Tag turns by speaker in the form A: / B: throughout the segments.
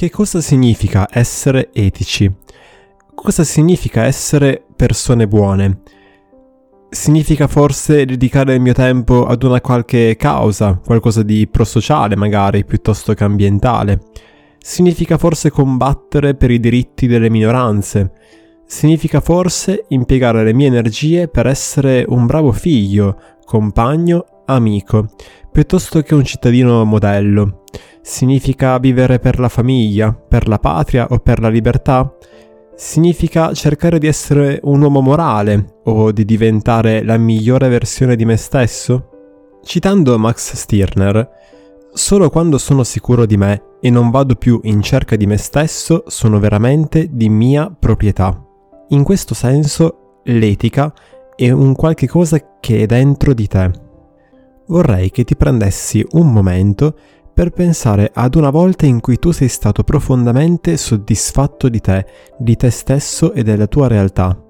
A: Che cosa significa essere etici? Cosa significa essere persone buone? Significa forse dedicare il mio tempo ad una qualche causa, qualcosa di prosociale magari, piuttosto che ambientale? Significa forse combattere per i diritti delle minoranze? Significa forse impiegare le mie energie per essere un bravo figlio, compagno, amico, piuttosto che un cittadino modello? Significa vivere per la famiglia, per la patria o per la libertà? Significa cercare di essere un uomo morale o di diventare la migliore versione di me stesso? Citando Max Stirner, solo quando sono sicuro di me e non vado più in cerca di me stesso sono veramente di mia proprietà. In questo senso, l'etica è un qualche cosa che è dentro di te. Vorrei che ti prendessi un momento per pensare ad una volta in cui tu sei stato profondamente soddisfatto di te, di te stesso e della tua realtà.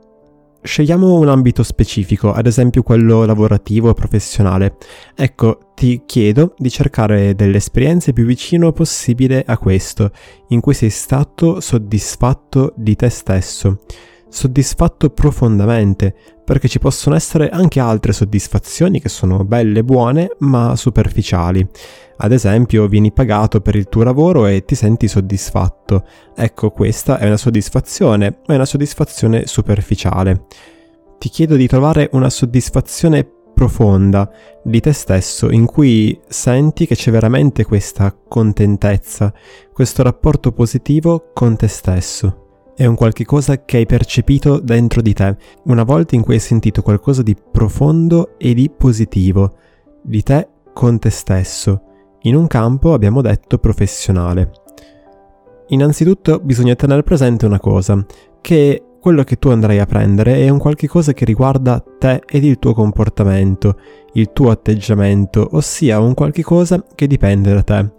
A: Scegliamo un ambito specifico, ad esempio quello lavorativo o professionale. Ecco, ti chiedo di cercare delle esperienze più vicino possibile a questo, in cui sei stato soddisfatto di te stesso soddisfatto profondamente, perché ci possono essere anche altre soddisfazioni che sono belle e buone, ma superficiali. Ad esempio, vieni pagato per il tuo lavoro e ti senti soddisfatto. Ecco, questa è una soddisfazione, ma è una soddisfazione superficiale. Ti chiedo di trovare una soddisfazione profonda di te stesso in cui senti che c'è veramente questa contentezza, questo rapporto positivo con te stesso è un qualche cosa che hai percepito dentro di te, una volta in cui hai sentito qualcosa di profondo e di positivo, di te con te stesso, in un campo, abbiamo detto, professionale. Innanzitutto bisogna tenere presente una cosa, che quello che tu andrai a prendere è un qualche cosa che riguarda te ed il tuo comportamento, il tuo atteggiamento, ossia un qualche cosa che dipende da te.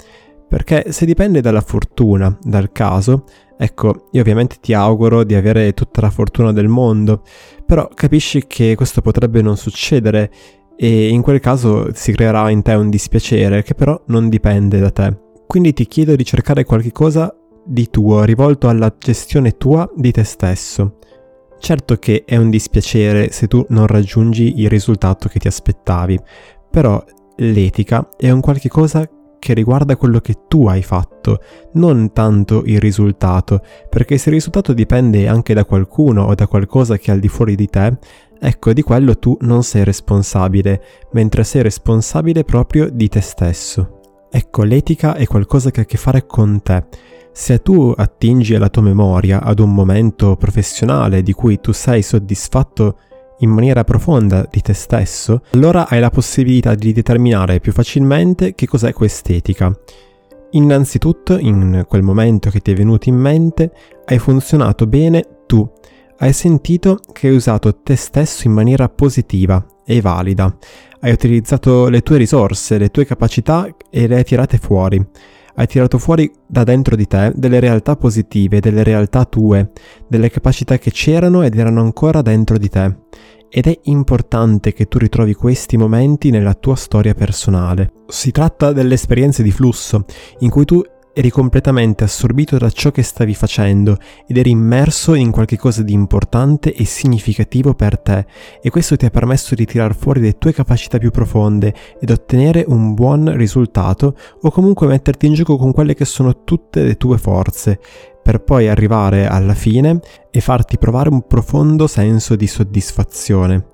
A: Perché se dipende dalla fortuna, dal caso, ecco, io ovviamente ti auguro di avere tutta la fortuna del mondo, però capisci che questo potrebbe non succedere e in quel caso si creerà in te un dispiacere che però non dipende da te. Quindi ti chiedo di cercare qualche cosa di tuo, rivolto alla gestione tua di te stesso. Certo che è un dispiacere se tu non raggiungi il risultato che ti aspettavi, però l'etica è un qualche cosa che riguarda quello che tu hai fatto, non tanto il risultato, perché se il risultato dipende anche da qualcuno o da qualcosa che è al di fuori di te, ecco di quello tu non sei responsabile, mentre sei responsabile proprio di te stesso. Ecco, l'etica è qualcosa che ha a che fare con te. Se tu attingi alla tua memoria ad un momento professionale di cui tu sei soddisfatto in maniera profonda di te stesso, allora hai la possibilità di determinare più facilmente che cos'è quest'etica. Innanzitutto, in quel momento che ti è venuto in mente, hai funzionato bene tu, hai sentito che hai usato te stesso in maniera positiva e valida, hai utilizzato le tue risorse, le tue capacità e le hai tirate fuori hai tirato fuori da dentro di te delle realtà positive, delle realtà tue, delle capacità che c'erano ed erano ancora dentro di te. Ed è importante che tu ritrovi questi momenti nella tua storia personale. Si tratta delle esperienze di flusso, in cui tu eri completamente assorbito da ciò che stavi facendo ed eri immerso in qualcosa di importante e significativo per te e questo ti ha permesso di tirar fuori le tue capacità più profonde ed ottenere un buon risultato o comunque metterti in gioco con quelle che sono tutte le tue forze per poi arrivare alla fine e farti provare un profondo senso di soddisfazione.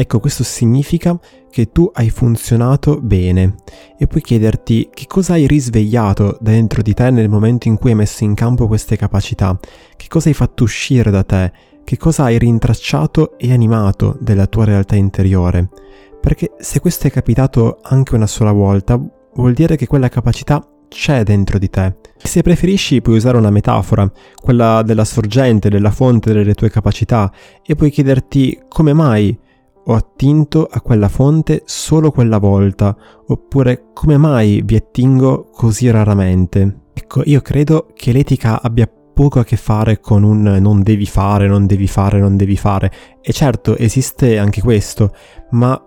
A: Ecco, questo significa che tu hai funzionato bene e puoi chiederti che cosa hai risvegliato dentro di te nel momento in cui hai messo in campo queste capacità, che cosa hai fatto uscire da te, che cosa hai rintracciato e animato della tua realtà interiore. Perché se questo è capitato anche una sola volta, vuol dire che quella capacità c'è dentro di te. Se preferisci puoi usare una metafora, quella della sorgente, della fonte delle tue capacità, e puoi chiederti come mai ho attinto a quella fonte solo quella volta, oppure come mai vi attingo così raramente. Ecco, io credo che l'etica abbia poco a che fare con un non devi fare, non devi fare, non devi fare. E certo, esiste anche questo, ma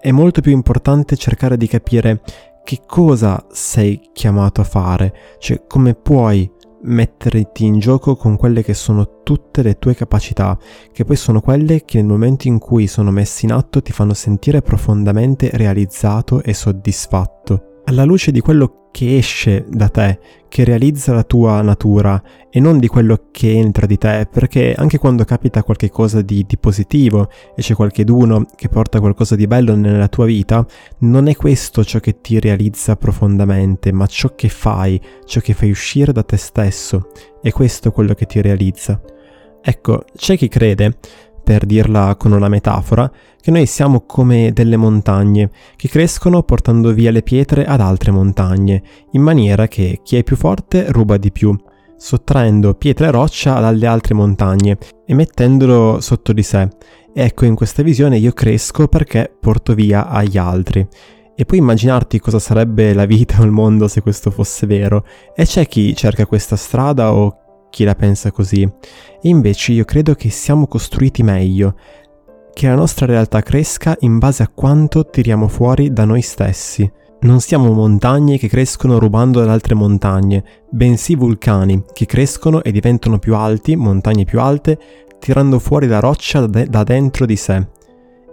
A: è molto più importante cercare di capire che cosa sei chiamato a fare, cioè come puoi metterti in gioco con quelle che sono tutte le tue capacità, che poi sono quelle che nel momento in cui sono messe in atto ti fanno sentire profondamente realizzato e soddisfatto alla luce di quello che esce da te, che realizza la tua natura e non di quello che entra di te, perché anche quando capita qualcosa di, di positivo e c'è qualcheduno che porta qualcosa di bello nella tua vita, non è questo ciò che ti realizza profondamente, ma ciò che fai, ciò che fai uscire da te stesso, è questo quello che ti realizza. Ecco, c'è chi crede per dirla con una metafora, che noi siamo come delle montagne che crescono portando via le pietre ad altre montagne, in maniera che chi è più forte ruba di più, sottraendo pietre e roccia dalle altre montagne e mettendolo sotto di sé. Ecco, in questa visione io cresco perché porto via agli altri. E puoi immaginarti cosa sarebbe la vita o il mondo se questo fosse vero. E c'è chi cerca questa strada o chi la pensa così. E invece io credo che siamo costruiti meglio, che la nostra realtà cresca in base a quanto tiriamo fuori da noi stessi. Non siamo montagne che crescono rubando da altre montagne, bensì vulcani che crescono e diventano più alti, montagne più alte, tirando fuori la roccia da, de- da dentro di sé.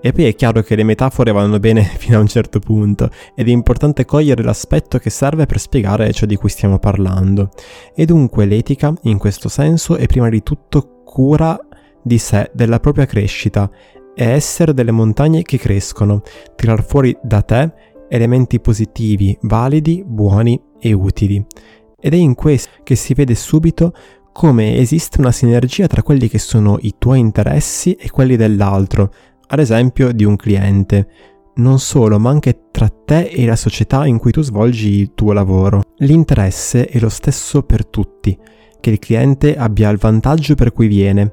A: E poi è chiaro che le metafore vanno bene fino a un certo punto ed è importante cogliere l'aspetto che serve per spiegare ciò di cui stiamo parlando. E dunque l'etica, in questo senso, è prima di tutto cura di sé, della propria crescita, è essere delle montagne che crescono, tirar fuori da te elementi positivi, validi, buoni e utili. Ed è in questo che si vede subito come esiste una sinergia tra quelli che sono i tuoi interessi e quelli dell'altro, ad esempio di un cliente, non solo, ma anche tra te e la società in cui tu svolgi il tuo lavoro. L'interesse è lo stesso per tutti, che il cliente abbia il vantaggio per cui viene.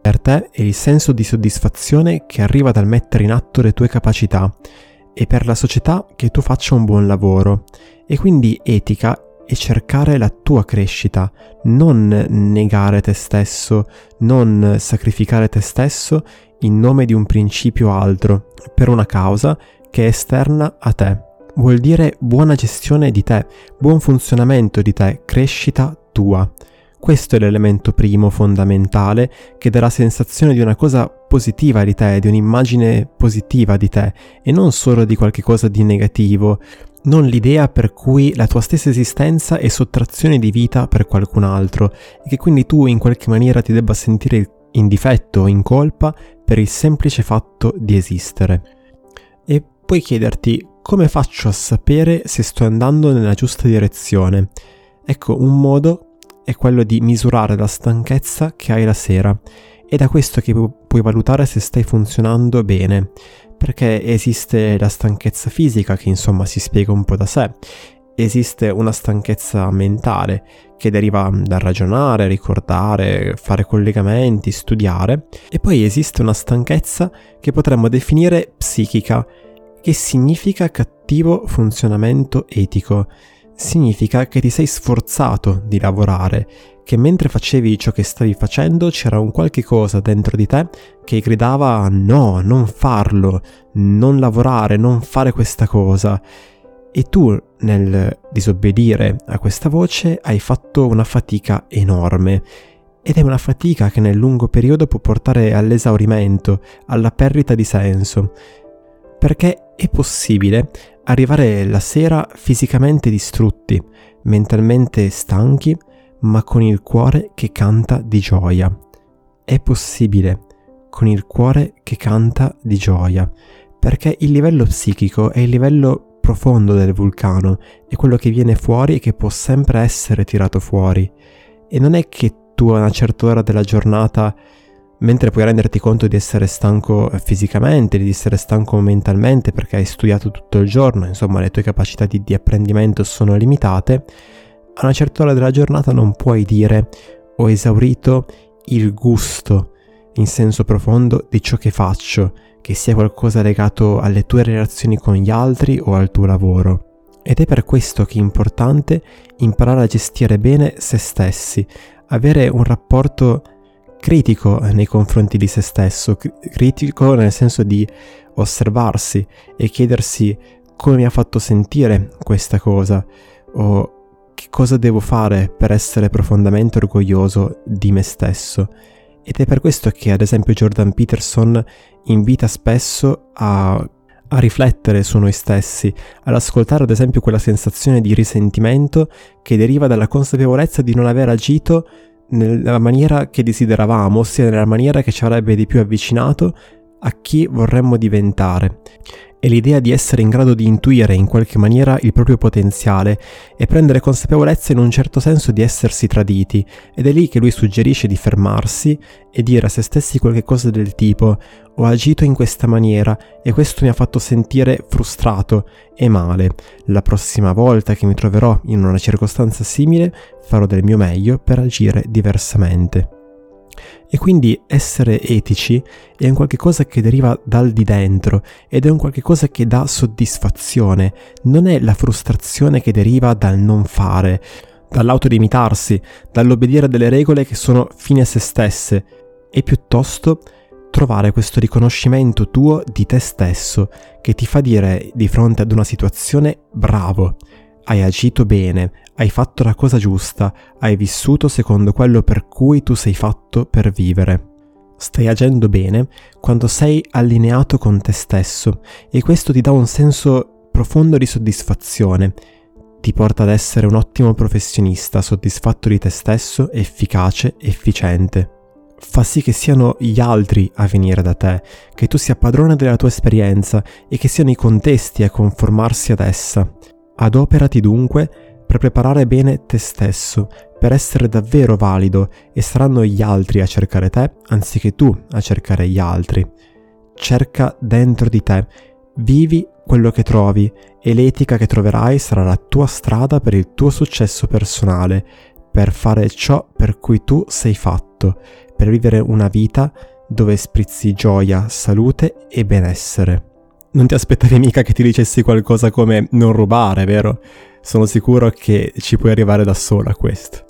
A: Per te è il senso di soddisfazione che arriva dal mettere in atto le tue capacità e per la società che tu faccia un buon lavoro. E quindi etica è cercare la tua crescita, non negare te stesso, non sacrificare te stesso in nome di un principio altro, per una causa che è esterna a te. Vuol dire buona gestione di te, buon funzionamento di te, crescita tua. Questo è l'elemento primo fondamentale che darà sensazione di una cosa positiva di te, di un'immagine positiva di te e non solo di qualcosa di negativo, non l'idea per cui la tua stessa esistenza è sottrazione di vita per qualcun altro e che quindi tu in qualche maniera ti debba sentire in difetto in colpa per il semplice fatto di esistere. E puoi chiederti come faccio a sapere se sto andando nella giusta direzione. Ecco, un modo è quello di misurare la stanchezza che hai la sera. È da questo che puoi valutare se stai funzionando bene, perché esiste la stanchezza fisica che insomma si spiega un po' da sé, esiste una stanchezza mentale che deriva dal ragionare, ricordare, fare collegamenti, studiare, e poi esiste una stanchezza che potremmo definire psichica, che significa cattivo funzionamento etico. Significa che ti sei sforzato di lavorare, che mentre facevi ciò che stavi facendo c'era un qualche cosa dentro di te che gridava no, non farlo, non lavorare, non fare questa cosa e tu nel disobbedire a questa voce hai fatto una fatica enorme ed è una fatica che nel lungo periodo può portare all'esaurimento, alla perdita di senso, perché è possibile arrivare la sera fisicamente distrutti, mentalmente stanchi, ma con il cuore che canta di gioia. È possibile con il cuore che canta di gioia, perché il livello psichico è il livello profondo del vulcano è quello che viene fuori e che può sempre essere tirato fuori. E non è che tu a una certa ora della giornata, mentre puoi renderti conto di essere stanco fisicamente, di essere stanco mentalmente perché hai studiato tutto il giorno, insomma le tue capacità di, di apprendimento sono limitate, a una certa ora della giornata non puoi dire ho esaurito il gusto in senso profondo di ciò che faccio, che sia qualcosa legato alle tue relazioni con gli altri o al tuo lavoro. Ed è per questo che è importante imparare a gestire bene se stessi, avere un rapporto critico nei confronti di se stesso, critico nel senso di osservarsi e chiedersi come mi ha fatto sentire questa cosa o che cosa devo fare per essere profondamente orgoglioso di me stesso. Ed è per questo che ad esempio Jordan Peterson invita spesso a, a riflettere su noi stessi, ad ascoltare ad esempio quella sensazione di risentimento che deriva dalla consapevolezza di non aver agito nella maniera che desideravamo, ossia nella maniera che ci avrebbe di più avvicinato a chi vorremmo diventare è l'idea di essere in grado di intuire in qualche maniera il proprio potenziale e prendere consapevolezza in un certo senso di essersi traditi, ed è lì che lui suggerisce di fermarsi e dire a se stessi qualche cosa del tipo ho agito in questa maniera e questo mi ha fatto sentire frustrato e male. La prossima volta che mi troverò in una circostanza simile farò del mio meglio per agire diversamente. E quindi essere etici è un qualche cosa che deriva dal di dentro ed è un qualche cosa che dà soddisfazione, non è la frustrazione che deriva dal non fare, dall'autolimitarsi, dall'obbedire a delle regole che sono fine a se stesse, e piuttosto trovare questo riconoscimento tuo di te stesso che ti fa dire di fronte ad una situazione bravo, hai agito bene, hai fatto la cosa giusta, hai vissuto secondo quello per cui tu sei fatto per vivere. Stai agendo bene quando sei allineato con te stesso e questo ti dà un senso profondo di soddisfazione, ti porta ad essere un ottimo professionista, soddisfatto di te stesso, efficace, efficiente. Fa sì che siano gli altri a venire da te, che tu sia padrone della tua esperienza e che siano i contesti a conformarsi ad essa. Adoperati dunque per preparare bene te stesso, per essere davvero valido e saranno gli altri a cercare te anziché tu a cercare gli altri. Cerca dentro di te, vivi quello che trovi e l'etica che troverai sarà la tua strada per il tuo successo personale, per fare ciò per cui tu sei fatto, per vivere una vita dove sprizzi gioia, salute e benessere. Non ti aspettavi mica che ti dicessi qualcosa come non rubare, vero? Sono sicuro che ci puoi arrivare da solo a questo.